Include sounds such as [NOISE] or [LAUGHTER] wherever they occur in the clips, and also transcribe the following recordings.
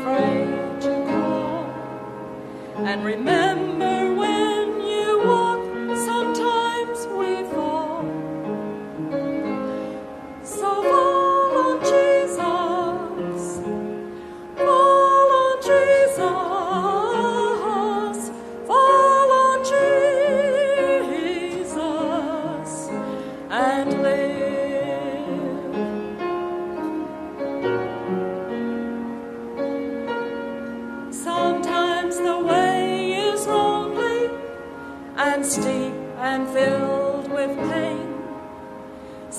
afraid to call. And remember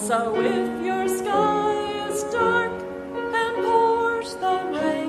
So if your sky is dark and pours the rain,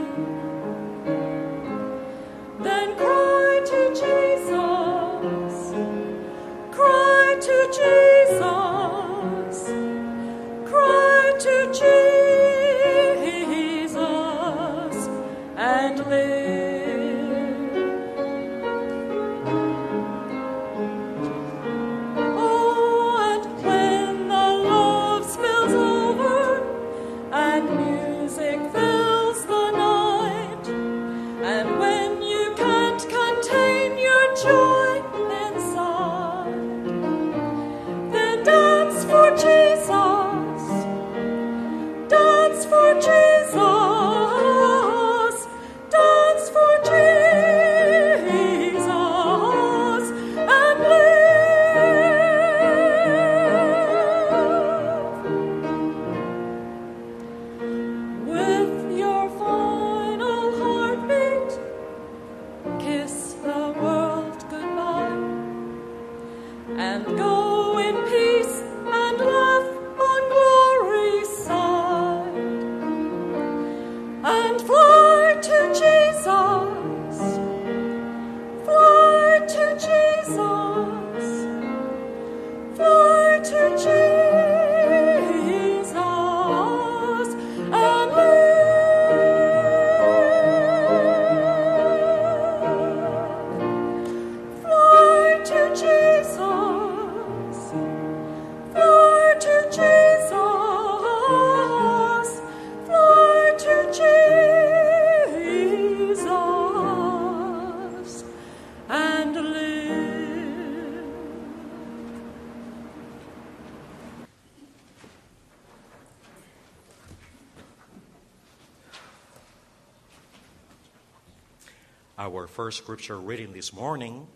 first scripture reading this morning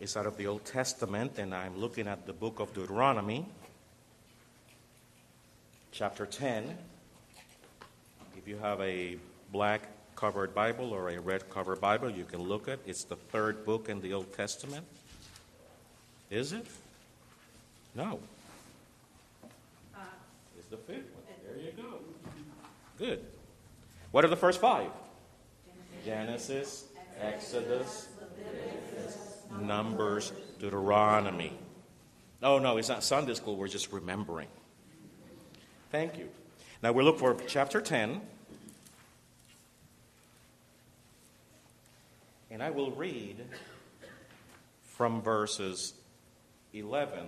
is out of the Old Testament, and I'm looking at the book of Deuteronomy, chapter 10. If you have a black covered Bible or a red covered Bible, you can look at it. It's the third book in the Old Testament. Is it? No. Uh, it's the fifth one. There you go. Good. What are the first five? Genesis, Exodus, Numbers, Deuteronomy. Oh, no, it's not Sunday school. We're just remembering. Thank you. Now we look for chapter 10. And I will read from verses 11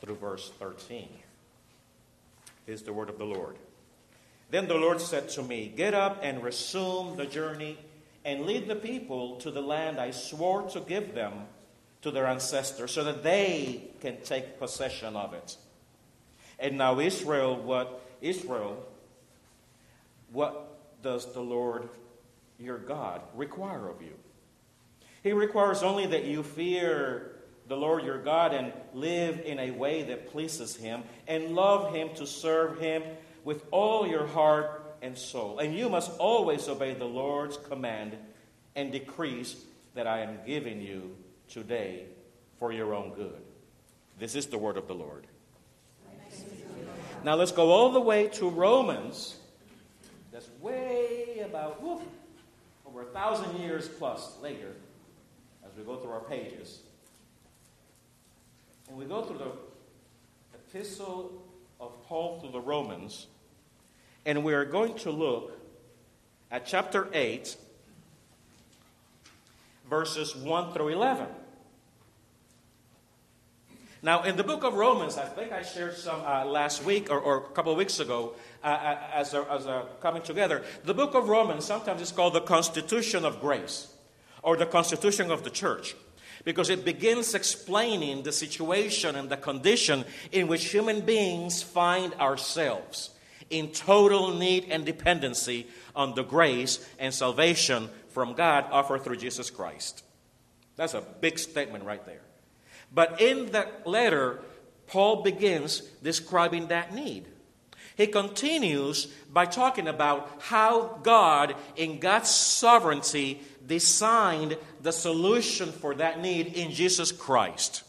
through verse 13. Is the word of the Lord. Then the Lord said to me, Get up and resume the journey and lead the people to the land I swore to give them to their ancestors so that they can take possession of it. And now Israel, what Israel, what does the Lord your God require of you? He requires only that you fear the Lord your God and live in a way that pleases him and love him to serve him with all your heart and soul. And you must always obey the Lord's command and decrees that I am giving you today for your own good. This is the word of the Lord. Now let's go all the way to Romans. That's way about whoop, over a thousand years plus later as we go through our pages. And we go through the epistle of Paul to the Romans, and we are going to look at chapter 8, verses 1 through 11. Now, in the book of Romans, I think I shared some uh, last week or, or, a couple of weeks ago uh, uh, as, a, as a coming together. The book of Romans sometimes is called the Constitution of Grace or the Constitution of the Church because it begins explaining the situation and the condition in which human beings find ourselves in total need and dependency on the grace and salvation from God offered through Jesus Christ. That's a big statement right there. But in that letter, Paul begins describing that need. He continues by talking about how God, in God's sovereignty, designed the solution for that need in Jesus Christ.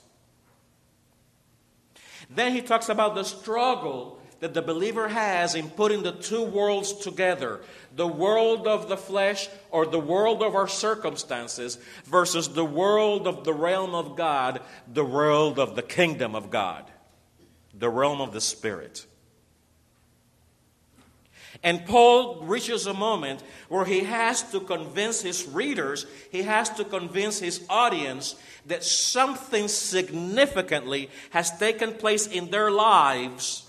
Then he talks about the struggle that the believer has in putting the two worlds together the world of the flesh or the world of our circumstances versus the world of the realm of God, the world of the kingdom of God, the realm of the Spirit. And Paul reaches a moment where he has to convince his readers, he has to convince his audience that something significantly has taken place in their lives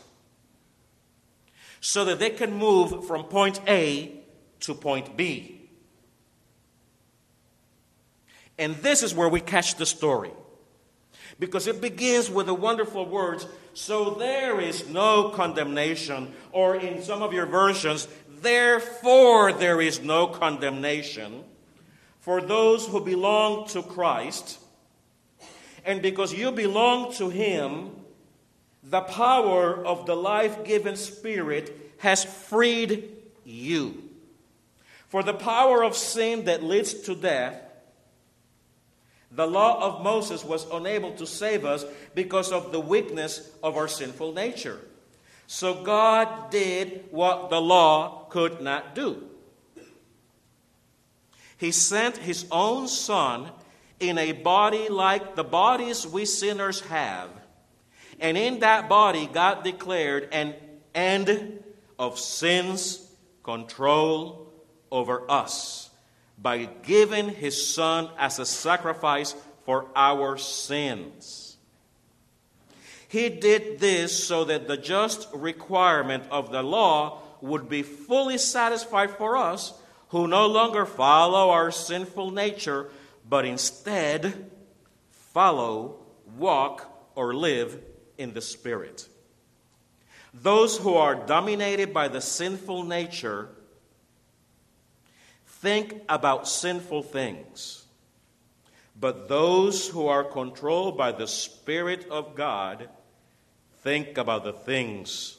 so that they can move from point A to point B. And this is where we catch the story. Because it begins with the wonderful words, so there is no condemnation, or in some of your versions, therefore there is no condemnation for those who belong to Christ. And because you belong to Him, the power of the life giving Spirit has freed you. For the power of sin that leads to death, the law of Moses was unable to save us because of the weakness of our sinful nature. So God did what the law could not do. He sent his own Son in a body like the bodies we sinners have and in that body, God declared an end of sin's control over us by giving his Son as a sacrifice for our sins. He did this so that the just requirement of the law would be fully satisfied for us who no longer follow our sinful nature, but instead follow, walk, or live in the Spirit. Those who are dominated by the sinful nature think about sinful things. But those who are controlled by the Spirit of God think about the things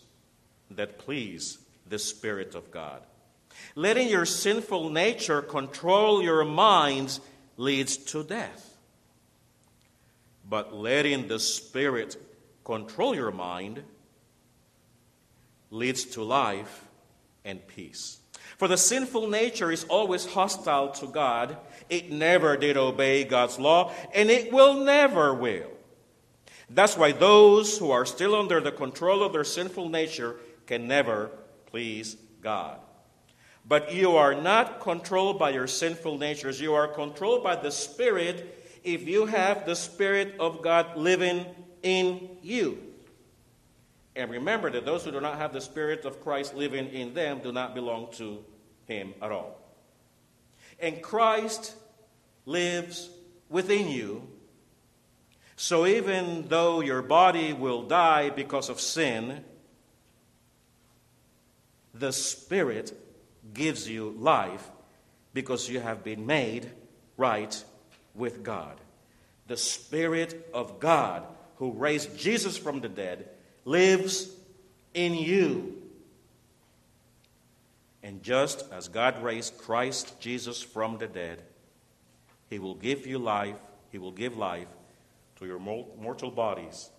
that please the Spirit of God. Letting your sinful nature control your minds leads to death. But letting the Spirit control your mind leads to life and peace. For the sinful nature is always hostile to God. It never did obey God's law, and it will never will. That's why those who are still under the control of their sinful nature can never please God. But you are not controlled by your sinful natures. You are controlled by the Spirit if you have the Spirit of God living in you. And remember that those who do not have the Spirit of Christ living in them do not belong to Him at all. And Christ lives within you. So even though your body will die because of sin, the Spirit gives you life because you have been made right with God. The Spirit of God who raised Jesus from the dead, lives in you. And just as God raised Christ Jesus from the dead, He will give you life, He will give life to your mortal bodies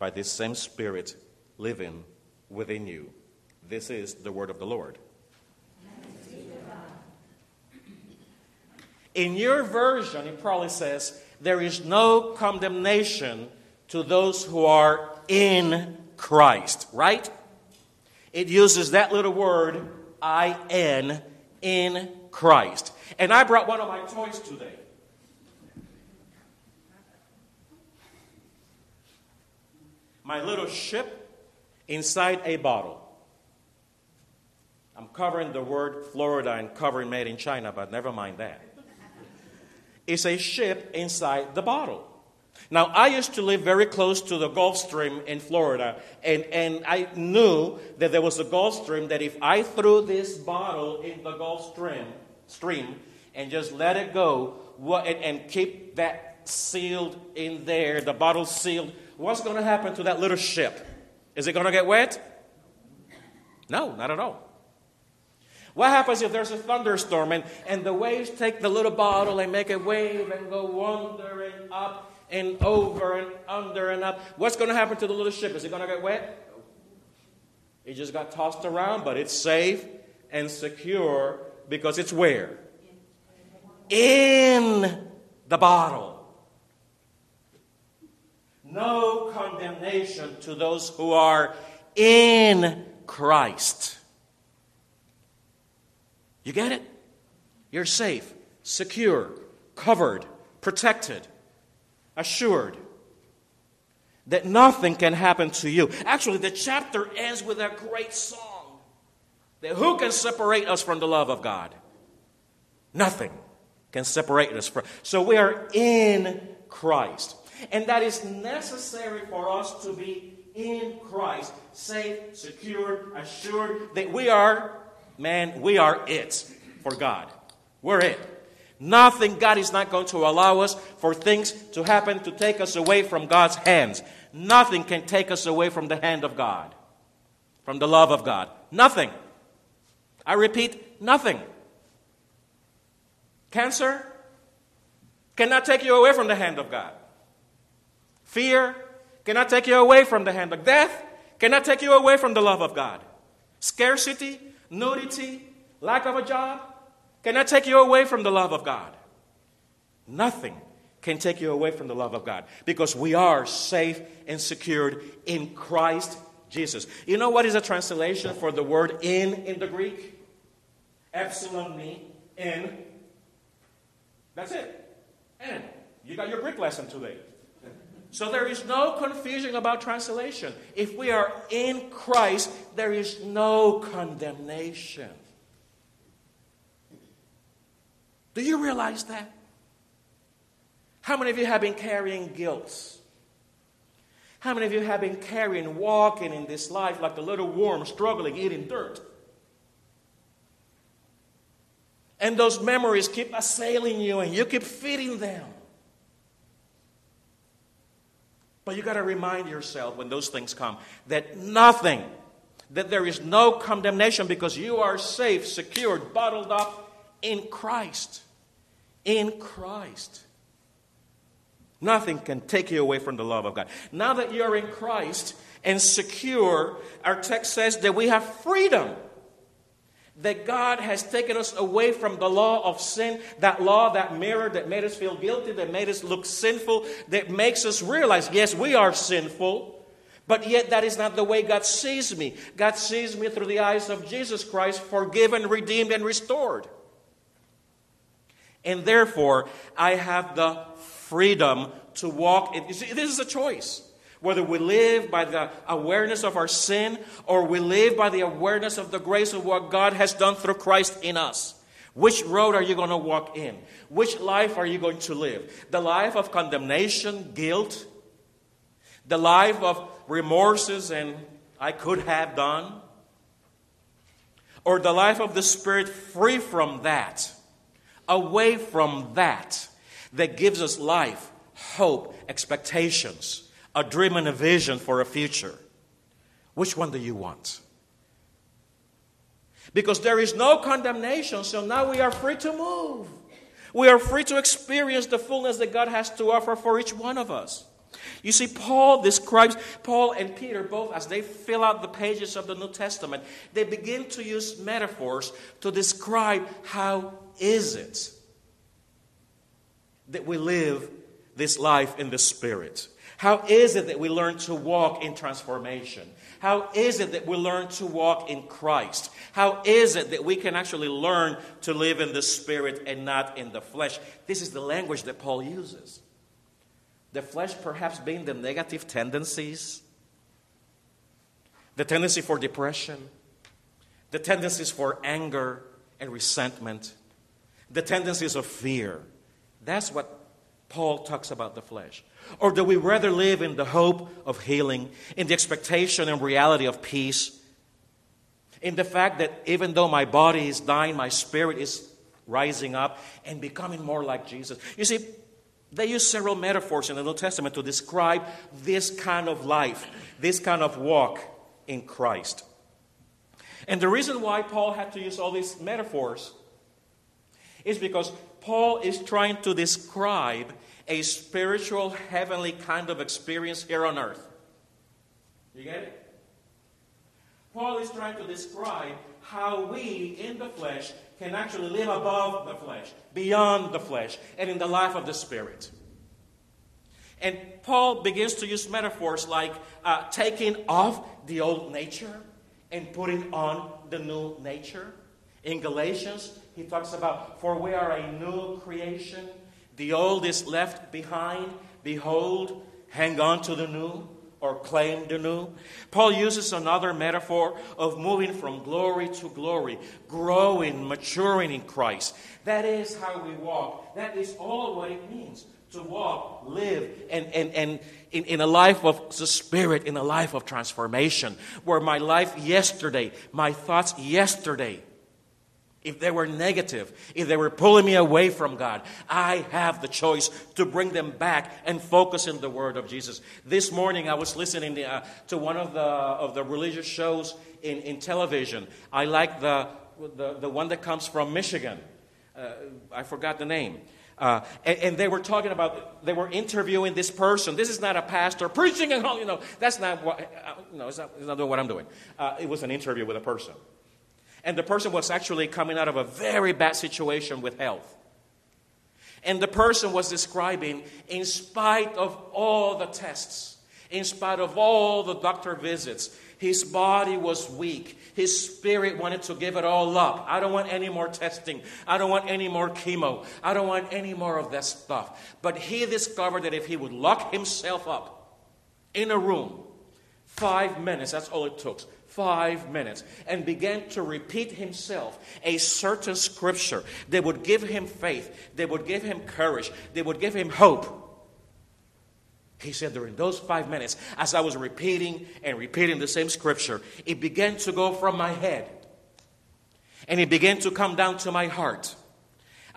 by this same Spirit living within you. This is the word of the Lord. In your version, it probably says, There is no condemnation to those who are in Christ, right? It uses that little word, I N, in Christ. And I brought one of my toys today. my little ship inside a bottle. I'm covering the word Florida and covering made in China, but never mind that. It's a ship inside the bottle. Now, I used to live very close to the Gulf Stream in Florida, and, and I knew that there was a Gulf Stream that if I threw this bottle in the Gulf Stream, stream and just let it go what, and, and keep that sealed in there, the bottle sealed, what's going to happen to that little ship? Is it going to get wet? No, not at all. What happens if there's a thunderstorm and, and the waves take the little bottle and make a wave and go wandering up and over and under and up? What's going to happen to the little ship? Is it going to get wet? It just got tossed around, but it's safe and secure because it's where? In the bottle. No condemnation to those who are in Christ. You get it? You're safe, secure, covered, protected, assured that nothing can happen to you. Actually, the chapter ends with a great song that who can separate us from the love of God? Nothing can separate us from. So we are in Christ. And that is necessary for us to be in Christ, safe, secure, assured that we are man, we are it for God. We're it. Nothing, God is not going to allow us for things to happen to take us away from God's hands. Nothing can take us away from the hand of God, from the love of God. Nothing. I repeat, nothing. Cancer cannot take you away from the hand of God. Fear cannot take you away from the hand of death, cannot take you away from the love of God. Scarcity nudity, lack of a job cannot take you away from the love of God. Nothing can take you away from the love of God because we are safe and secured in Christ Jesus. You know what is a translation for the word in in the Greek? Epsilon me, in. That's it. And you got your Greek lesson today. So there is no confusion about translation. If we are in Christ, there is no condemnation. Do you realize that? How many of you have been carrying guilt? How many of you have been carrying, walking in this life like a little worm struggling, eating dirt? And those memories keep assailing you and you keep feeding them. But you got to remind yourself when those things come that nothing, that there is no condemnation because you are safe, secured, bottled up in Christ. In Christ. Nothing can take you away from the love of God. Now that you're in Christ and secure, our text says that we have freedom that God has taken us away from the law of sin, that law, that mirror that made us feel guilty, that made us look sinful, that makes us realize, yes, we are sinful. But yet, that is not the way God sees me. God sees me through the eyes of Jesus Christ, forgiven, redeemed, and restored. And therefore, I have the freedom to walk. See, this is a choice. Whether we live by the awareness of our sin or we live by the awareness of the grace of what God has done through Christ in us. Which road are you going to walk in? Which life are you going to live? The life of condemnation, guilt, the life of remorses and I could have done, or the life of the Spirit free from that, away from that, that gives us life, hope, expectations a dream and a vision for a future. Which one do you want? Because there is no condemnation, so now we are free to move. We are free to experience the fullness that God has to offer for each one of us. You see, Paul describes, Paul and Peter both, as they fill out the pages of the New Testament, they begin to use metaphors to describe how is it that we live this life in the Spirit. How is it that we learn to walk in transformation? How is it that we learn to walk in Christ? How is it that we can actually learn to live in the Spirit and not in the flesh? This is the language that Paul uses. The flesh, perhaps, being the negative tendencies, the tendency for depression, the tendencies for anger and resentment, the tendencies of fear. That's what Paul talks about the flesh. Or do we rather live in the hope of healing, in the expectation and reality of peace, in the fact that even though my body is dying, my spirit is rising up and becoming more like Jesus? You see, they use several metaphors in the New Testament to describe this kind of life, this kind of walk in Christ. And the reason why Paul had to use all these metaphors is because Paul is trying to describe a spiritual, heavenly kind of experience here on earth. You get it? Paul is trying to describe how we in the flesh can actually live above the flesh, beyond the flesh, and in the life of the Spirit. And Paul begins to use metaphors like uh, taking off the old nature and putting on the new nature. In Galatians, he talks about, For we are a new creation. The old is left behind. Behold, hang on to the new or claim the new. Paul uses another metaphor of moving from glory to glory, growing, maturing in Christ. That is how we walk. That is all what it means to walk, live, and, and, and in, in a life of the Spirit, in a life of transformation, where my life yesterday, my thoughts yesterday, if they were negative, if they were pulling me away from God, I have the choice to bring them back and focus in the Word of Jesus. This morning, I was listening to, uh, to one of the, of the religious shows in, in television. I like the, the, the one that comes from Michigan. Uh, I forgot the name. Uh, and, and, they were talking about, they were interviewing this person. This is not a pastor preaching and all, you know, that's not what, uh, no, it's not, it's not doing what I'm doing. Uh, it was an interview with a person. And the person was actually coming out of a very bad situation with health. And the person was describing, in spite of all the tests, in spite of all the doctor visits, his body was weak. His spirit wanted to give it all up. I don't want any more testing. I don't want any more chemo. I don't want any more of that stuff. But he discovered that if he would lock himself up in a room, five minutes, that's all it took, five minutes and began to repeat himself a certain scripture that would give him faith, that would give him courage, that would give him hope. He said, during those five minutes, as I was repeating and repeating the same scripture, it began to go from my head and it began to come down to my heart.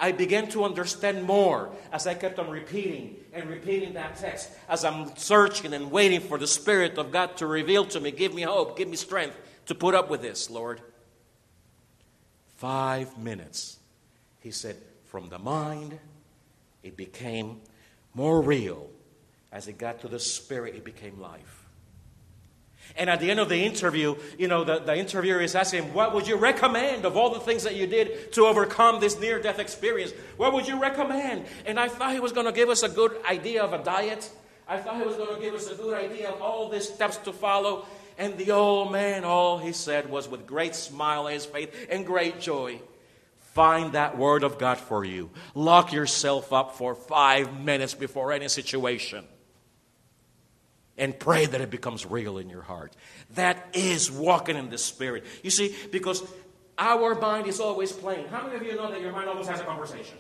I began to understand more as I kept on repeating and repeating that text, as I'm searching and waiting for the Spirit of God to reveal to me, give me hope, give me strength to put up with this, Lord. Five minutes. He said, from the mind, it became more real. As it got to the Spirit, it became life. And at the end of the interview, you know, the, the interviewer is asking What would you recommend of all the things that you did to overcome this near death experience? What would you recommend? And I thought he was going to give us a good idea of a diet. I thought he was going to give us a good idea of all these steps to follow. And the old man, all he said was with great smile on his face and great joy. Find that word of God for you. Lock yourself up for five minutes before any situation and pray that it becomes real in your heart. That is walking in the Spirit. You see, because our mind is always playing. How many of you know that your mind always has a conversation?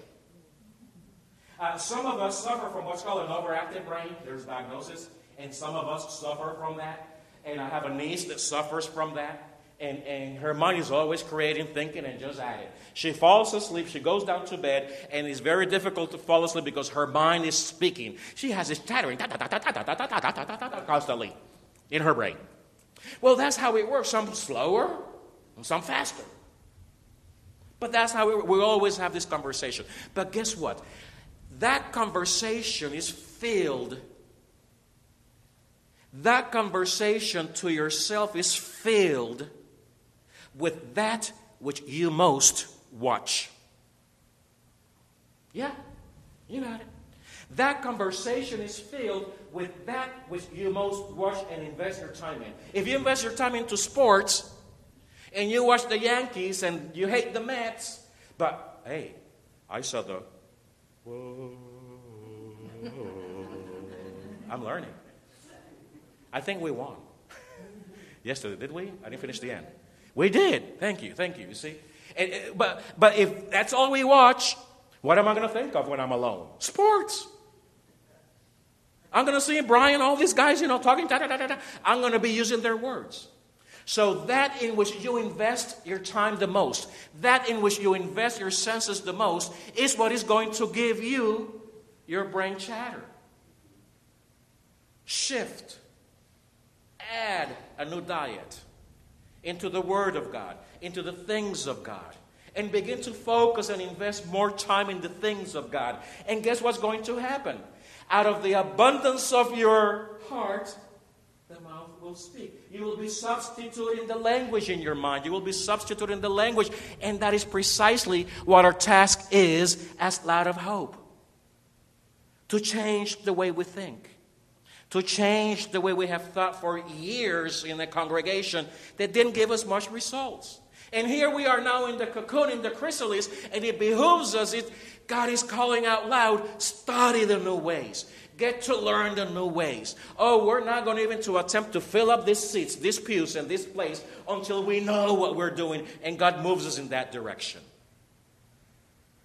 Uh, some of us suffer from what's called an overactive brain. There's diagnosis. And some of us suffer from that. And I have a niece that suffers from that and, and her mind is always creating, thinking, and just at it. She falls asleep, she goes down to bed, and it's very difficult to fall asleep because her mind is speaking. She has this chattering constantly in her brain. Well, that's how it works. Some slower, some faster. But that's how we, we always have this conversation. But guess what? That conversation is filled that conversation to yourself is filled with that which you most watch. Yeah, you got it. That conversation is filled with that which you most watch and invest your time in. If you invest your time into sports and you watch the Yankees and you hate the Mets, but hey, I saw the. Whoa, I'm learning. I think we won. [LAUGHS] yesterday, did we? I didn't finish the end. We did. Thank you. Thank you. You see? And, uh, but, but if that's all we watch, what am I going to think of when I'm alone? Sports. I'm going to see Brian, all these guys, you know, talking, da, da, da, da. I'm going to be using their words. So, that in which you invest your time the most, that in which you invest your senses the most, is what is going to give you your brain chatter. Shift, add a new diet into the Word of God, into the things of God, and begin to focus and invest more time in the things of God. And guess what's going to happen? Out of the abundance of your heart, the mouth will speak. You will be substituting the language in your mind. You will be substituting the language. And that is precisely what our task is as Light of Hope to change the way we think, to change the way we have thought for years in the congregation that didn't give us much results. And here we are now in the cocoon, in the chrysalis, and it behooves us. It, God is calling out loud study the new ways. Get to learn the new ways. Oh, we're not going to even to attempt to fill up these seats, these pews, and this place until we know what we're doing, and God moves us in that direction.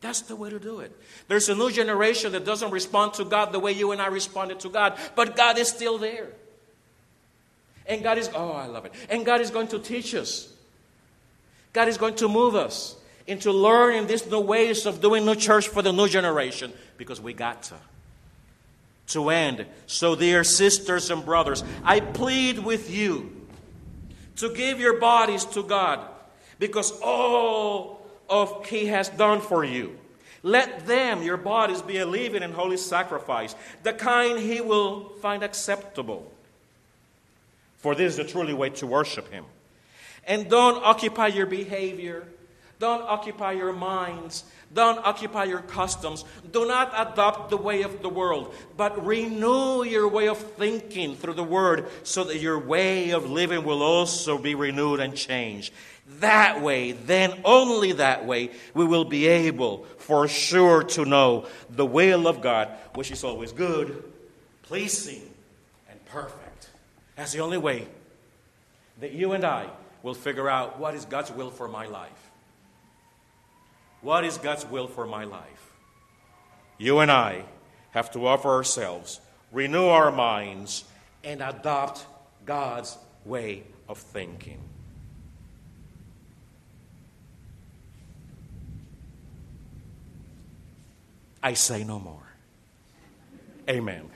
That's the way to do it. There's a new generation that doesn't respond to God the way you and I responded to God, but God is still there. And God is, oh, I love it. And God is going to teach us. God is going to move us into learning these new ways of doing new church for the new generation because we got to to end. So, dear sisters and brothers, I plead with you to give your bodies to God because all of He has done for you. Let them, your bodies, be a living and holy sacrifice, the kind He will find acceptable. For this is the truly way to worship Him. And don't occupy your behavior, don't occupy your minds don't occupy your customs. Do not adopt the way of the world, but renew your way of thinking through the word so that your way of living will also be renewed and changed. That way, then only that way, we will be able for sure to know the will of God, which is always good, pleasing, and perfect. That's the only way that you and I will figure out what is God's will for my life. What is God's will for my life? You and I have to offer ourselves, renew our minds, and adopt God's way of thinking. I say no more. Amen.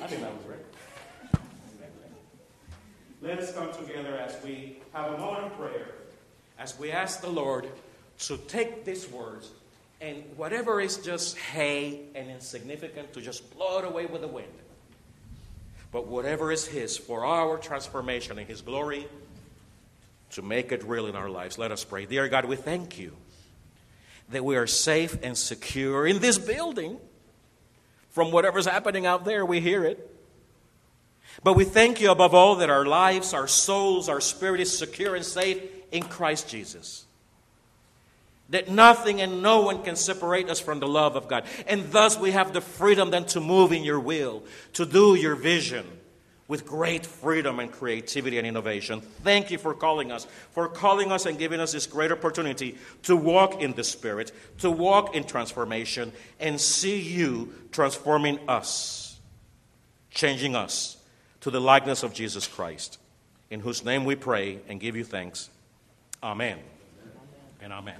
I think that was great. Let us come together as we have a moment of prayer, as we ask the Lord to take these words and whatever is just hay and insignificant to just blow it away with the wind. But whatever is His for our transformation and His glory, to make it real in our lives. Let us pray. Dear God, we thank you that we are safe and secure in this building. From whatever's happening out there, we hear it. But we thank you above all that our lives, our souls, our spirit is secure and safe in Christ Jesus that nothing and no one can separate us from the love of God. And thus we have the freedom then to move in your will, to do your vision with great freedom and creativity and innovation. Thank you for calling us, for calling us and giving us this great opportunity to walk in the Spirit, to walk in transformation, and see you transforming us, changing us to the likeness of Jesus Christ, in whose name we pray and give you thanks. Amen, amen. and amen.